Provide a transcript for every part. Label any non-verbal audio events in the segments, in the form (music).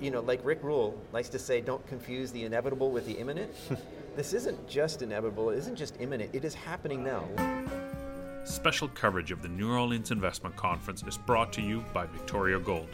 you know, like Rick Rule likes to say, don't confuse the inevitable with the imminent. (laughs) this isn't just inevitable, it isn't just imminent, it is happening now. Special coverage of the New Orleans Investment Conference is brought to you by Victoria Gold,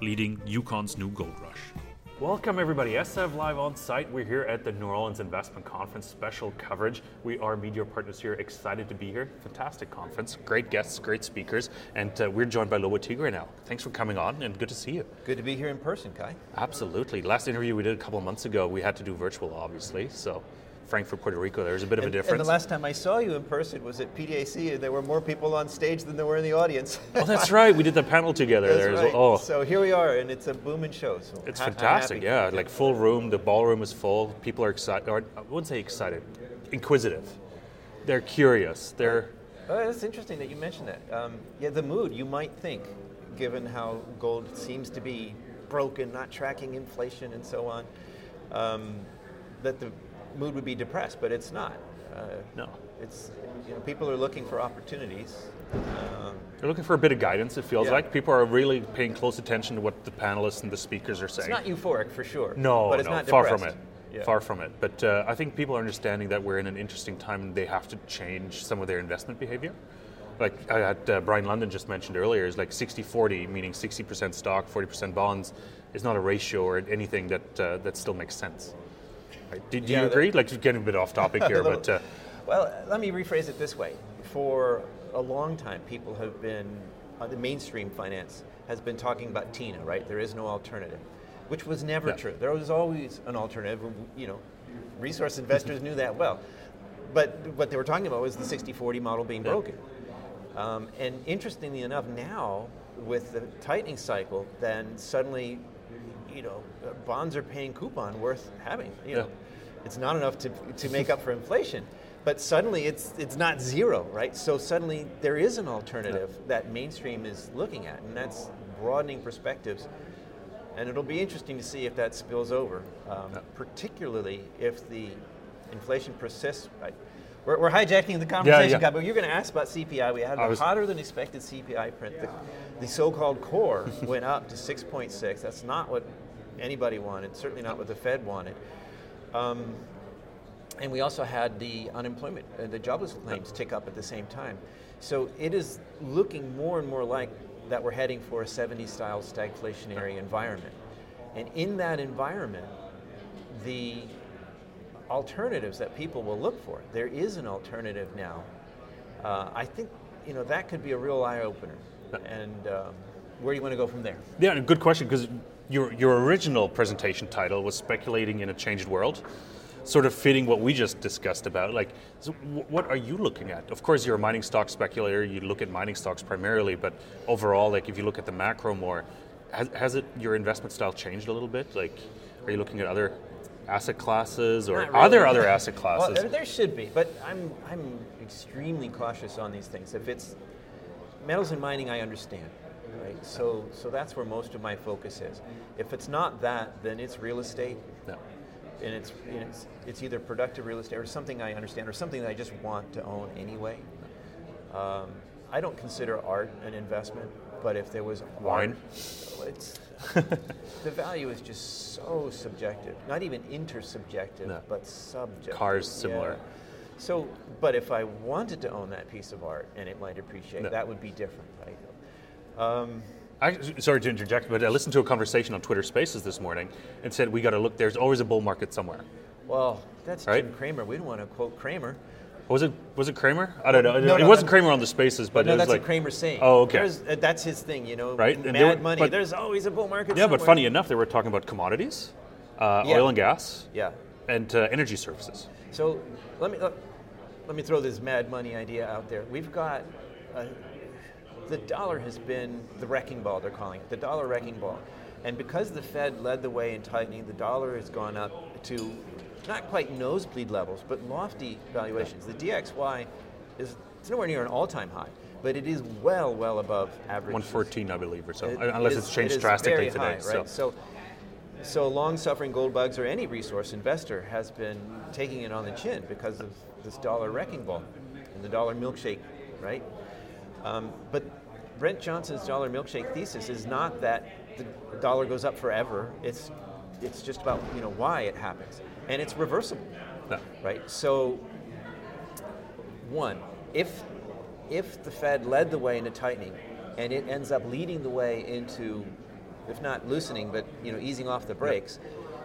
leading Yukon's new gold rush. Welcome, everybody. SF Live on site. We're here at the New Orleans Investment Conference special coverage. We are media partners here, excited to be here. Fantastic conference, great guests, great speakers, and uh, we're joined by Lobo Tigre now. Thanks for coming on, and good to see you. Good to be here in person, Kai. Absolutely. Last interview we did a couple months ago, we had to do virtual, obviously, so Frankfurt, Puerto Rico, there's a bit of a difference. And the last time I saw you in person was at PDAC, and there were more people on stage than there were in the audience. oh, that's right. We did the panel (laughs) together that's there right. as well. Oh. So here we are, and it's a booming show. So it's ha- fantastic, yeah. Like full room, the ballroom is full. People are excited, or I wouldn't say excited, inquisitive. They're curious. They're. Oh, that's interesting that you mentioned that. Um, yeah, the mood, you might think, given how gold seems to be broken, not tracking inflation and so on, um, that the mood would be depressed, but it's not. Uh, no. It's you know people are looking for opportunities. Um, They're looking for a bit of guidance. It feels Yeah. like people are really paying close attention to what the panelists and the speakers are saying. it's not euphoric for sure. no, but it's no, not far from it. Yeah. Far from it. But uh, I think people are understanding that we're in an interesting time and they have to change some of their investment behavior. Like I had uh, Brien Lundin just mentioned earlier, is like 60-40, meaning 60% stock, 40% bonds, is not a ratio or anything that uh, that still makes sense. Right? Do, do Yeah, you that- agree? Like you're getting a bit off topic (laughs) here, little- but uh, Well, let me rephrase it this way. For a long time, people have been, uh, the mainstream finance has been talking about TINA, right? There is no alternative, which was never Yeah. true. There was always an alternative. You know, resource investors knew that well. But what they were talking about was the 60 40 model being Yeah. broken. Um, and interestingly enough, now with the tightening cycle, then suddenly, you know, uh, bonds are paying coupon worth having. You know, Yeah. it's not enough to, to make up for inflation, but suddenly it's it's not zero, right? So suddenly there is an alternative that mainstream is looking at, and that's broadening perspectives. And it'll be interesting to see if that spills over, um, Yeah. particularly if the inflation persists. Right? We're, we're hijacking the conversation, yeah. Guy, but you're going to ask about CPI. We had a was- hotter than expected CPI print. The, the so-called core (laughs) went up to 6.6. That's not what anybody wanted. Certainly not what the Fed wanted. Um, and we also had the unemployment, uh, the jobless claims tick up at the same time. So it is looking more and more like that we're heading for a 70 style stagflationary environment. And in that environment, the alternatives that people will look for, there is an alternative now. Uh, I think you know that could be a real eye opener. And um, where do you want to go from there? Yeah, good question because your your original presentation title was speculating in a changed world, sort of fitting what we just discussed about. Like, so what are you looking at? Of course, you're a mining stock speculator. You look at mining stocks primarily, but overall, like if you look at the macro more, has, has it your investment style changed a little bit? Like, are you looking at other asset classes, or are there really. other (laughs) asset classes? there, there should be, but I'm I'm extremely cautious on these things. If it's metals and mining, I understand, right? So so that's where most of my focus is. If it's not that, then it's real estate, no. and it's it's it's either productive real estate or something I understand, or something that I just want to own anyway. Um, I don't consider art an investment, but if there was Wine? art, it's the value is just so subjective. Not even intersubjective, No. but subjective. Cars, similar. Yeah. So, but if I wanted to own that piece of art and it might appreciate, No. that would be different, right? Um, I, sorry to interject, but I listened to a conversation on Twitter Spaces this morning and said we got to look. There's always a bull market somewhere. well, that's Right? Jim Cramer. We don't want to quote Cramer. Was it was it Cramer? I don't know. No, it no, wasn't. Cramer on the Spaces, but, no, that's like what Cramer's saying. Oh, okay. There's, uh, that's his thing, you know. Right, and Mad were- money. but- There's always a bull market. yeah, but funny enough, they were talking about commodities, uh, Yeah. oil and gas, Yeah. and uh, energy services. So let me let, let me throw this mad money idea out there. We've got uh, the dollar has been the wrecking ball. They're calling it the dollar wrecking ball, and because the Fed led the way in tightening, the dollar has gone up to not quite nosebleed levels, but lofty valuations. The DXY is it's nowhere near an all-time high, but it is well, well above average. 114, I believe, or so, It unless is- it's changed it drastically today. high, right? So, So, so long-suffering gold bugs or any resource investor has been taking it on the chin because of this dollar wrecking ball and the dollar milkshake, right? Um, but Brent Johnson's dollar milkshake thesis is not that the dollar goes up forever. It's it's just about you know why it happens, and it's reversible, Yeah. right? So one, if if the Fed led the way into tightening, and it ends up leading the way into, if not loosening, but you know easing off the brakes,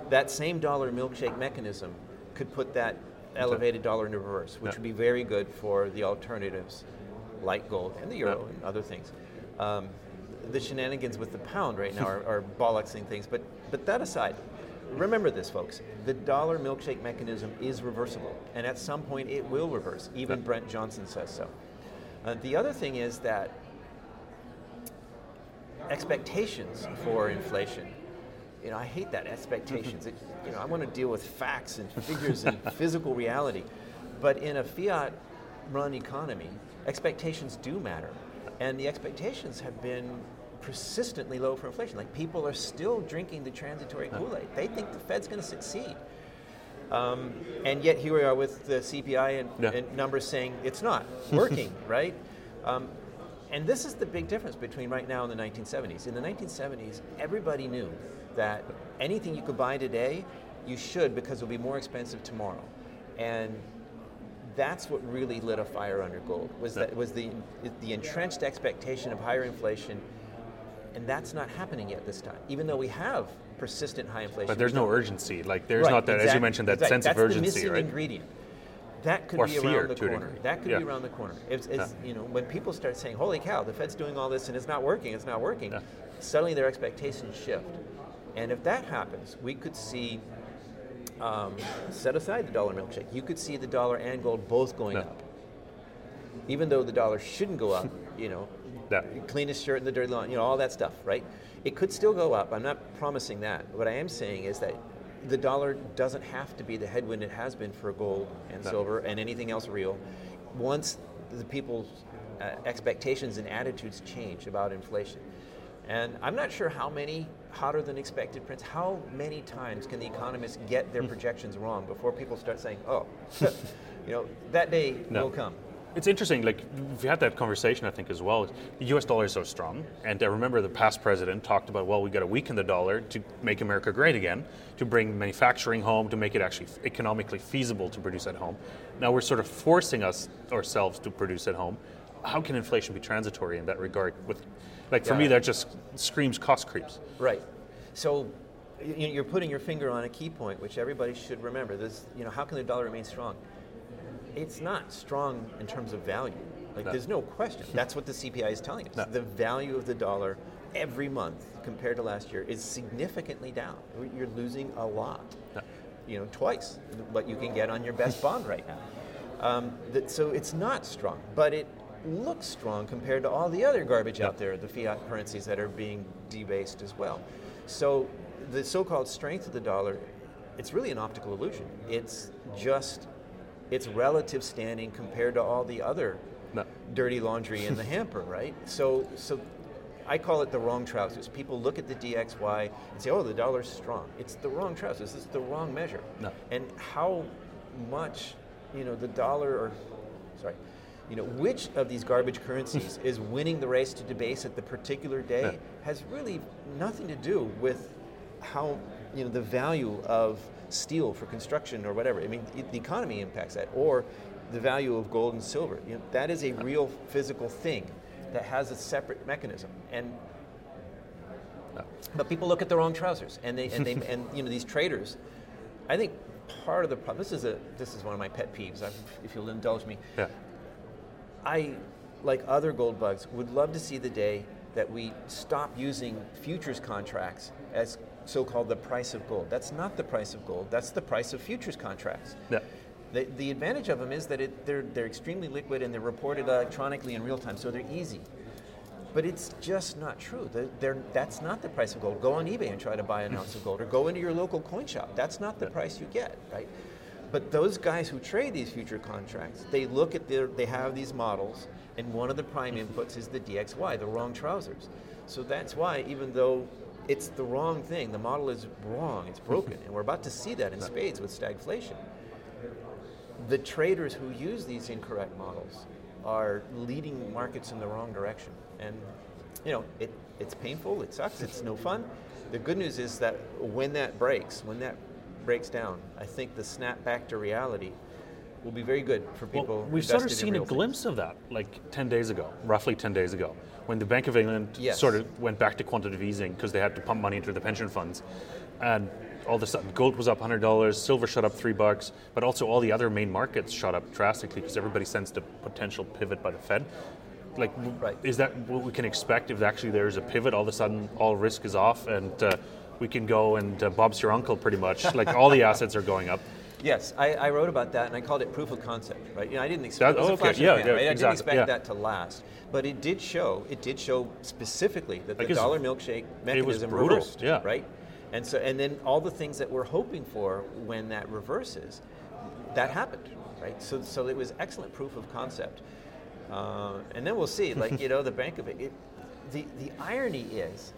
that same dollar milkshake mechanism could put that elevated dollar into reverse, which Yeah. would be very good for the alternatives, like gold and the euro and other things. Um, the shenanigans with the pound right now are, are bollocksing things, but but that aside, remember this, folks: the dollar milkshake mechanism is reversible, and at some point it will reverse. Even. Brent Johnson says so. Uh, the other thing is that expectations for inflation. You know, I hate that expectations. (laughs) It, you know, I want to deal with facts and figures and (laughs) physical reality. But in a fiat-run economy, expectations do matter, and the expectations have been persistently low for inflation. Like people are still drinking the transitory Kool-Aid. They think the Fed's going to succeed. Um, and yet here we are with the CPI and, Yeah. and numbers saying it's not (laughs) working, right? Um, and this is the big difference between right now and the 1970s. In the 1970s, everybody knew that anything you could buy today, you should because it'll be more expensive tomorrow. And that's what really lit a fire under gold was that was the the entrenched expectation of higher inflation, and that's not happening yet this time. Even though we have persistent high inflation, But there's no urgency. Like there's Right, not that, as you mentioned, that exactly. sense That's of urgency, the missing right? ingredient. That could Or be fear, around the corner. That could Yeah. be around the corner. It's, it's, Yeah. you know, when people start saying, "Holy cow, the Fed's doing all this and it's not working, it's not working," Yeah. suddenly their expectations shift. And if that happens, we could see. Um, set aside the dollar milkshake. You could see the dollar and gold both going Yeah. up, even though the dollar shouldn't go up. (laughs) You know, Yeah. cleanest shirt in the dirty lawn, you know, all that stuff, right? It could still go up. I'm not promising that. What I am saying is that the dollar doesn't have to be the headwind it has been for gold and No. silver and anything else real. Once the people's uh, expectations and attitudes change about inflation. And I'm not sure how many hotter than expected prints, how many times can the economists get Hmm. their projections wrong before people start saying, oh, (laughs) you know, that day No. will come. It's interesting, like, we had that conversation, I think, as well. The US dollar is so strong, and I remember the past president talked about, well, we got to weaken the dollar to make America great again, to bring manufacturing home, to make it actually economically feasible to produce at home. Now we're sort of forcing us ourselves to produce at home. How can inflation be transitory in that regard? With, like, for Yeah. me, that just screams cost creeps. Right. So you're putting your finger on a key point, which everybody should remember. This, you know, how can the dollar remain strong? It's not strong in terms of value. Like, No. there's no question. (laughs) That's what the CPI is telling us. No. The value of the dollar every month compared to last year is significantly down. You're losing a lot. No. You know, twice what you can get on your best bond right now. Um, that, so it's not strong, but it looks strong compared to all the other garbage out there, the fiat currencies that are being debased as well. So the so-called strength of the dollar, it's really an optical illusion. It's just its relative standing compared to all the other No. dirty laundry in the (laughs) hamper, right? So, so I call it the wrong trousers. People look at the DXY and say, "Oh, the dollar's strong." It's the wrong trousers. It's the wrong measure. No. And how much, you know, the dollar or, sorry, you know, which of these garbage currencies is winning the race to debase at the particular day Yeah. has really nothing to do with how, you know, the value of steel for construction or whatever. I mean, the economy impacts that, or the value of gold and silver. You know, that is a real physical thing that has a separate mechanism. And No. but people look at the wrong trousers, and they and they (laughs) and you know these traders. I think part of the problem. This is a this is one of my pet peeves. I, if you'll indulge me, Yeah. I, like other gold bugs, would love to see the day that we stop using futures contracts as so-called the price of gold. That's not the price of gold. That's the price of futures contracts. Yeah. The, the advantage of them is that it, they're, they're extremely liquid and they're reported electronically in real time, so they're easy. But it's just not true. They're, they're, that's not the price of gold. Go on eBay and try to buy an ounce of gold, or go into your local coin shop. That's not the price you get, right? But those guys who trade these future contracts, they look at their, they have these models, and one of the prime mm-hmm. inputs is the DXY, the wrong trousers. So that's why, even though it's the wrong thing, the model is wrong, it's (laughs) broken, and we're about to see that in spades with stagflation the traders who use these incorrect models are leading markets in the wrong direction. And you know, it it's painful, it sucks, it's no fun. The good news is that when that breaks, when that breaks down, I think the snap back to reality will be very good for people. Well, we've sort of seen a real glimpse of that, like 10 days ago, roughly 10 days ago, when the Bank of England Yes. sort of went back to quantitative easing because they had to pump money into the pension funds. And all of a sudden, gold was up $100, silver shot up three bucks, but also all the other main markets shot up drastically because everybody sensed a potential pivot by the Fed. Like, Right. is that what we can expect if actually there's a pivot? All of a sudden, all risk is off, and uh, we can go and uh, Bob's your uncle, pretty much. like all the assets are going up. (laughs) Yes, I, I wrote about that and I called it proof of concept, right? You know, I didn't expect That- it okay, flash in the yeah, yeah, right? I exactly, didn't expect yeah. that to last, but it did show. It did show specifically that the dollar milkshake mechanism reversed, yeah. right? And so, and then all the things that we're hoping for when that reverses, that happened, right? So, so it was excellent proof of concept. Uh, and then we'll see, like (laughs) you know, the Bank of it, it. The the irony is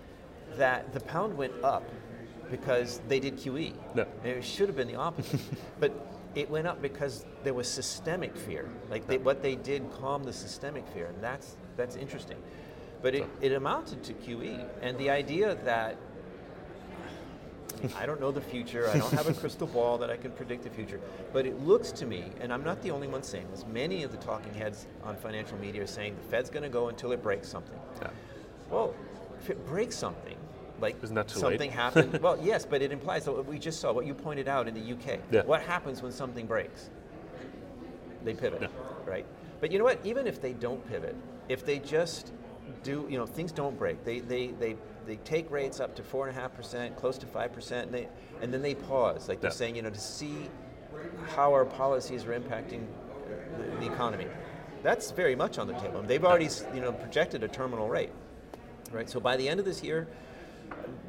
that the pound went up because they did QE. No. And it should have been the opposite. (laughs) but it went up because there was systemic fear. Like they, what they did calmed the systemic fear, and that's that's interesting. But it, it amounted to QE, and the idea that I, mean, I don't know the future. I don't have a (laughs) crystal ball that I can predict the future. But it looks to me, and I'm not the only one saying this. Many of the talking heads on financial media are saying the Fed's going to go until it breaks something. Yeah. Well, if it breaks something, like Isn't that too late? something happened. (laughs) well, yes, but it implies that we just saw, what you pointed out in the UK. Yeah. What happens when something breaks? They pivot, Yeah. right? But you know what? Even if they don't pivot, if they just do, you know, things don't break. They they they, they take rates up to four and a half percent, close to five percent, and they and then they pause, like they're saying, you know, to see how our policies are impacting the, the economy. That's very much on the table. They've already, you know, projected a terminal rate, right? So by the end of this year,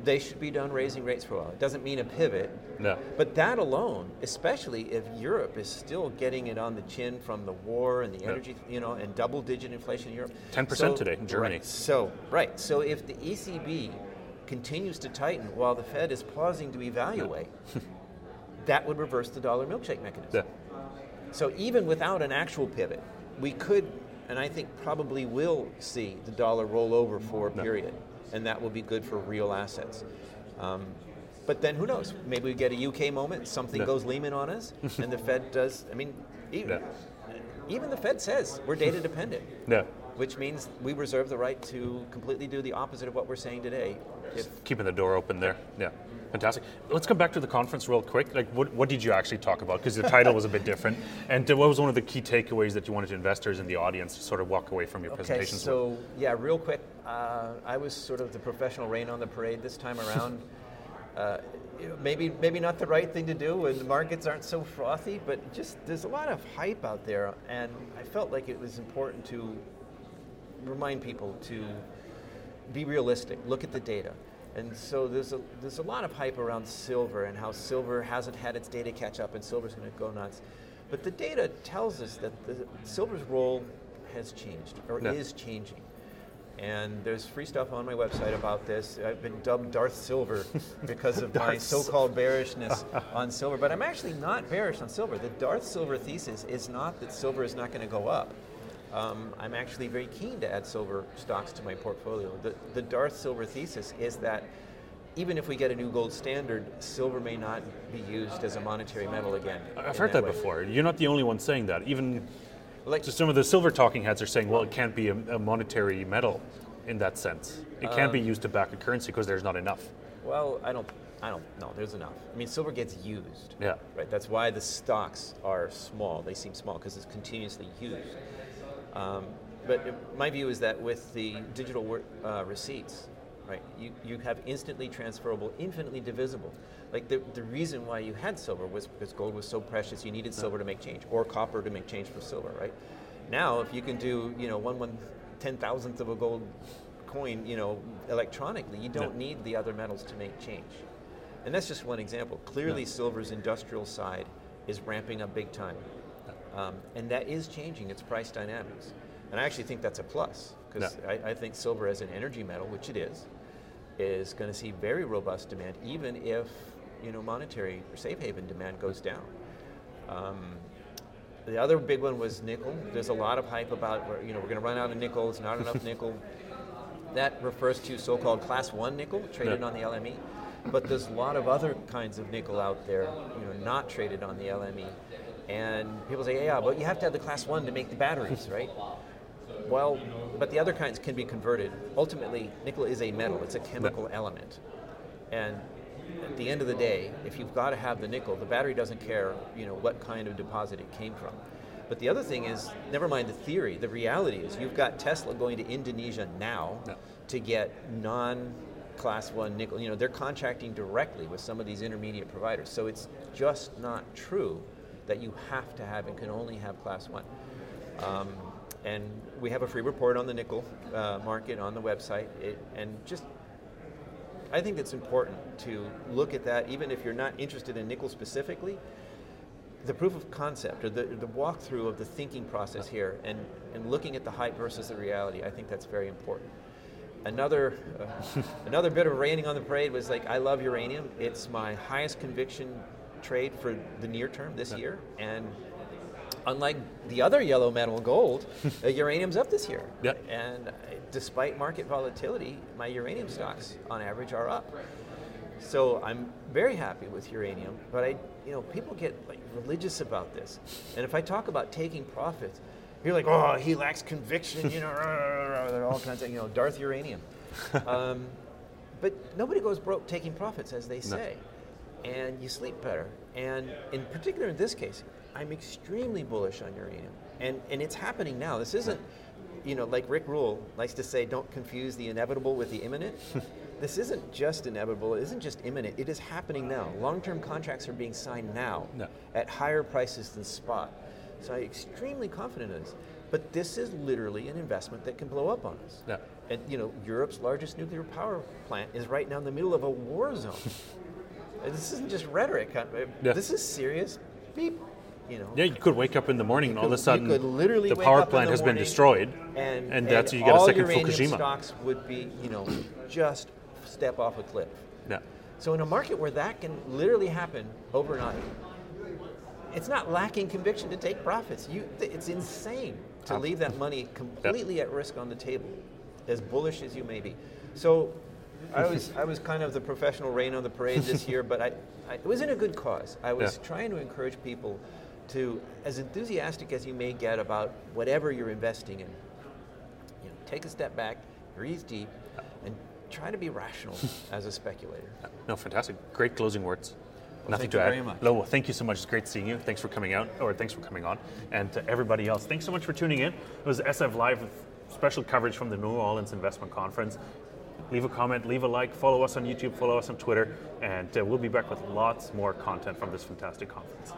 they should be done raising rates for a while. It doesn't mean a pivot, No. but that alone, especially if Europe is still getting it on the chin from the war and the Yeah. energy, you know, and double-digit inflation in Europe. 10% today in Germany. Right, so right, so if the ECB continues to tighten while the Fed is pausing to evaluate, (laughs) that would reverse the dollar milkshake mechanism. Yeah. So even without an actual pivot, we could, and I think probably will see the dollar roll over for a period, and that will be good for real assets. Um, but then who knows? Maybe we get a UK moment, something Yeah. goes Lehman on us, (laughs) and the Fed does. I mean, even, even the Fed says we're data dependent, Yeah. which means we reserve the right to completely do the opposite of what we're saying today. If keeping the door open there. Yeah, fantastic. Let's come back to the conference real quick. Like, what, what did you actually talk about? Because the title was a bit different. (laughs) And what was one of the key takeaways that you wanted to investors in the audience to sort of walk away from your Okay, presentation? so yeah, real quick, uh, I was sort of the professional rain on the parade this time around. (laughs) uh, you know, maybe maybe not the right thing to do when the markets aren't so frothy, but just there's a lot of hype out there, and I felt like it was important to remind people to be realistic, look at the data. And so there's a, there's a lot of hype around silver and how silver hasn't had its data catch up and silver's going to go nuts. But the data tells us that the, silver's role has changed or Yeah. is changing. And there's free stuff on my website about this. I've been dubbed Darth Silver (laughs) because of my so-called bearishness (laughs) on silver. But I'm actually not bearish on silver. The Darth Silver thesis is not that silver is not going to go up. Um, I'm actually very keen to add silver stocks to my portfolio. The, the Darth Silver thesis is that even if we get a new gold standard, silver may not be used as a monetary metal again. I've heard that way. before. You're not the only one saying that. Even Like, so some of the silver talking heads are saying, well, it can't be a, a monetary metal in that sense. It can't be Um, used to back a currency because there's not enough. well, I don't, I don't know. There's enough. I mean, silver gets used. Yeah. Right. That's why the stocks are small. They seem small because it's continuously used. Um, but it- my view is that with the digital wor- uh, receipts, right, you, you have instantly transferable, infinitely divisible. Like the, the reason why you had silver was because gold was so precious, you needed silver to make change, or copper to make change for silver, right? Now, if you can do, you know, one one ten thousandth of a gold coin, you know, electronically, you don't Yeah. need the other metals to make change. And that's just one example. Clearly, Yeah. silver's industrial side is ramping up big time. Um, and that is changing its price dynamics. And I actually think that's a plus because Yeah. I, I think silver as an energy metal, which it is, is going to see very robust demand, even if you know monetary or safe haven demand goes down. Um, the other big one was nickel. There's a lot of hype about you know we're going to run out of nickel. It's not enough (laughs) nickel. That refers to so-called class one nickel traded Yeah. on the LME. But there's a lot of other kinds of nickel out there, you know, not traded on the LME. And people say, yeah, but you have to have the class one to make the batteries, right? Well, but the other kinds can be converted. Ultimately, nickel is a metal, it's a chemical element. And at the end of the day, if you've got to have the nickel, the battery doesn't care, you know, what kind of deposit it came from. But the other thing is, never mind the theory, the reality is you've got Tesla going to Indonesia now Yeah. to get non class one nickel. You know, they're contracting directly with some of these intermediate providers. So it's just not true that you have to have and can only have class one. Um, and we have a free report on the nickel uh, market on the website. It, and just, I think it's important to look at that, even if you're not interested in nickel specifically. The proof of concept, or the, the walkthrough of the thinking process here, and, and looking at the hype versus the reality, I think that's very important. Another, uh, (laughs) another bit of raining on the parade was like, I love uranium. It's my highest conviction trade for the near term this year, and unlike the other yellow metal gold, (laughs) uh, uranium's up this year. Yeah. And uh, despite market volatility, my uranium stocks on average are up. So I'm very happy with uranium, but I, you know, people get like religious about this. And if I talk about taking profits, you're like, oh, he lacks conviction, you know, (laughs) rah, rah, all kinds of, you know, Darth Uranium. (laughs) Um, but nobody goes broke taking profits, as they say. And you sleep better. And in particular, in this case, I'm extremely bullish on uranium. And, and it's happening now. This isn't, you know, like Rick Rule likes to say, don't confuse the inevitable with the imminent. (laughs) this isn't just inevitable, it isn't just imminent, it is happening now. Long term contracts are being signed now No. at higher prices than spot. So I'm extremely confident in this. But this is literally an investment that can blow up on us. Yeah. And you know, Europe's largest nuclear power plant is right now in the middle of a war zone. (laughs) And this isn't just rhetoric. Yeah. This is serious beep. You know. Yeah, you could wake up in the morning and all of a sudden could literally the power plant the has been destroyed, And, and that's you get a second Fukushima. stocks would be, you know, just step off a cliff. Yeah. So in a market where that can literally happen overnight, it's not lacking conviction to take profits. You, it's insane to leave that money completely at risk on the table, as bullish as you may be. So I was, I was kind of the professional rain on the parade this year, but I, I, it was in a good cause. I was Yeah. trying to encourage people to, as enthusiastic as you may get about whatever you're investing in, you know, take a step back, breathe deep, and try to be rational (laughs) as a speculator. No, fantastic. Great closing words. Nothing thank to you add. very much. Lo, thank you so much. It's great seeing you. Thanks for coming out, or thanks for coming on. And to everybody else, thanks so much for tuning in. It was SF Live with special coverage from the New Orleans Investment Conference. Leave a comment, leave a like, follow us on YouTube, follow us on Twitter, and uh, we'll be back with lots more content from this fantastic conference.